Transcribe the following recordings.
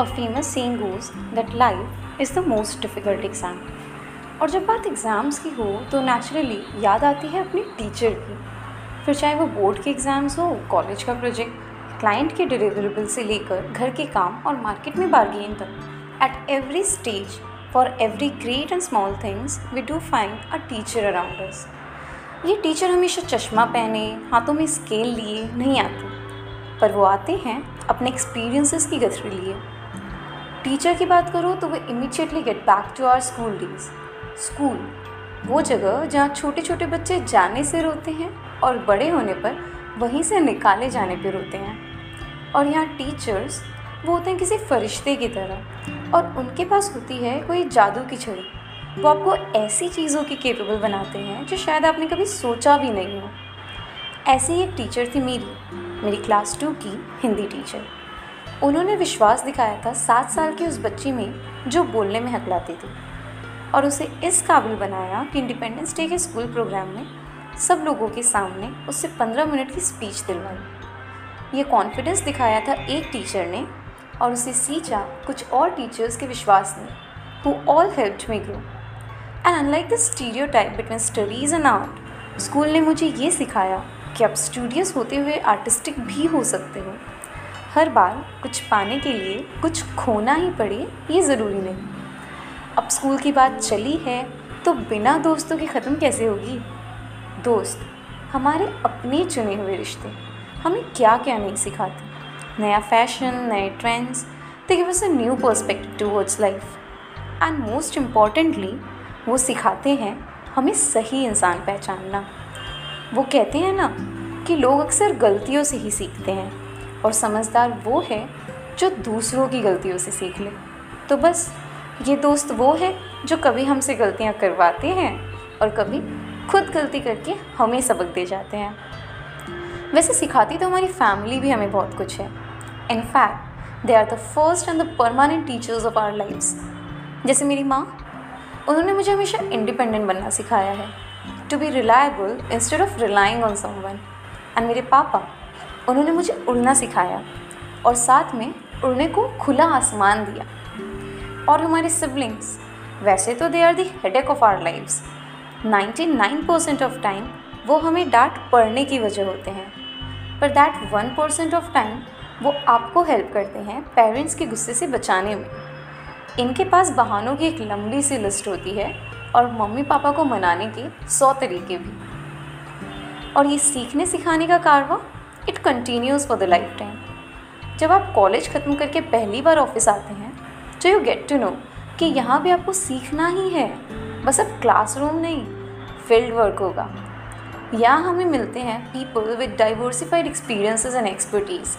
A famous saying goes that life is the most difficult exam. और जब बात exams की हो तो नेचुरली याद आती है अपने टीचर की। फिर चाहे वो बोर्ड के एग्ज़ाम्स हो कॉलेज का प्रोजेक्ट क्लाइंट के डिलीवरेबल से लेकर घर के काम और मार्केट में बार्गेन तक at every stage for every great and small things we do find a teacher around us ये टीचर हमेशा चश्मा पहने, हाथों में स्केल लिए, नहीं आते। पर वो आते हैं अपने एक्सपीरियंसेस की गथरी लिए। टीचर की बात करो तो वो immediately get back to our school days school वो जगह जहाँ छोटे छोटे बच्चे जाने से रोते हैं और बड़े होने पर वहीं से निकाले जाने पर रोते हैं। और यहाँ टीचर्स वो होते हैं किसी फरिश्ते की तरह और उनके पास होती है कोई जादू की छड़ी। वो आपको ऐसी चीज़ों की केपेबल बनाते हैं जो शायद आपने कभी सोचा भी नहीं हो। ऐसी एक टीचर थी मेरी मेरी क्लास टू की हिंदी टीचर उन्होंने विश्वास दिखाया था सात साल की उस बच्ची में जो बोलने में हकलाती थी। और उसे इस काबिल बनाया कि इंडिपेंडेंस डे के स्कूल प्रोग्राम में सब लोगों के सामने उससे पंद्रह मिनट की स्पीच दिलवाई। ये कॉन्फिडेंस दिखाया था एक टीचर ने और उसे सींचा कुछ और टीचर्स के विश्वास ने who all help me grow and unlike the stereotype between studies and art school ने मुझे ये सिखाया कि आप स्टूडियस होते हुए आर्टिस्टिक भी हो सकते हो। हर बार कुछ पाने के लिए कुछ खोना ही पड़े, ये ज़रूरी नहीं। अब स्कूल की बात चली है तो बिना दोस्तों के ख़त्म कैसे होगी? दोस्त, हमारे अपने चुने हुए रिश्ते, हमें क्या क्या नहीं सिखाते? नया फ़ैशन, नए trends they give us a new perspective towards life and most importantly वो सिखाते हैं हमें सही इंसान पहचानना। वो कहते हैं ना कि लोग अक्सर गलतियों से ही सीखते हैं। और समझदार वो है जो दूसरों की गलतियों से सीख ले। तो बस, ये दोस्त वो है जो कभी हमसे गलतियाँ करवाते हैं और कभी खुद गलती करके हमें सबक दे जाते हैं। वैसे सिखाती तो हमारी फैमिली भी हमें बहुत कुछ है। In fact they are the first and the permanent teachers of our life जैसे मेरी माँ, उन्होंने मुझे हमेशा इंडिपेंडेंट बनना सिखाया है। To be reliable instead of relying on someone and मेरे पापा उन्होंने मुझे उड़ना सिखाया और साथ में उड़ने को खुला आसमान दिया। और हमारे सिबलिंग्स वैसे तो they are the headache of our lifes 99 percent of time वो हमें डांट पढ़ने की वजह होते हैं। पर that one percent of time वो आपको हेल्प करते हैं पेरेंट्स के गुस्से से बचाने में। इनके पास बहानों की एक लंबी सी लिस्ट होती है और मम्मी पापा को मनाने के सौ तरीके भी। और ये सीखने सिखाने का कारवा it continues for the lifetime जब आप कॉलेज ख़त्म करके पहली बार ऑफ़िस आते हैं तो यू गेट टू नो कि यहाँ भी आपको सीखना ही है। बस अब क्लासरूम नहीं फ़ील्ड वर्क होगा। यहाँ हमें मिलते हैं people with diversified experiences and expertise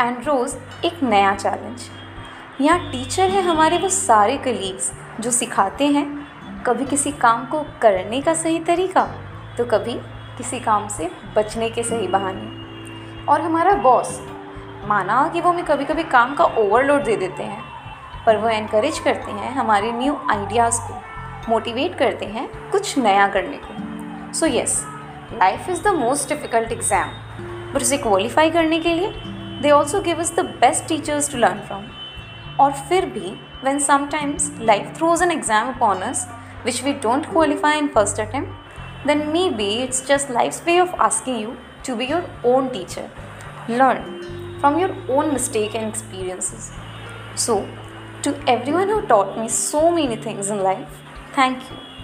and रोज़ एक नया चैलेंज यहाँ टीचर है हमारे वो सारे कलीग्स जो सिखाते हैं, कभी किसी काम को करने का सही तरीका तो कभी किसी काम से बचने के सही बहाने। और हमारा बॉस माना कि वो हमें कभी कभी काम का ओवरलोड दे देते हैं पर वो इनक्रेज करते हैं हमारे न्यू आइडियाज़ को मोटिवेट करते हैं कुछ नया करने को। So yes life is the most difficult exam but उसे क्वालिफाई करने के लिए they also give the best teachers to learn from और फिर भी when sometimes life throws an exam upon us which we don't qualify in first attempt, then maybe it's just life's way of asking you to be your own teacher. Learn from your own mistake and experiences. So, to everyone who taught me so many things in life, thank you.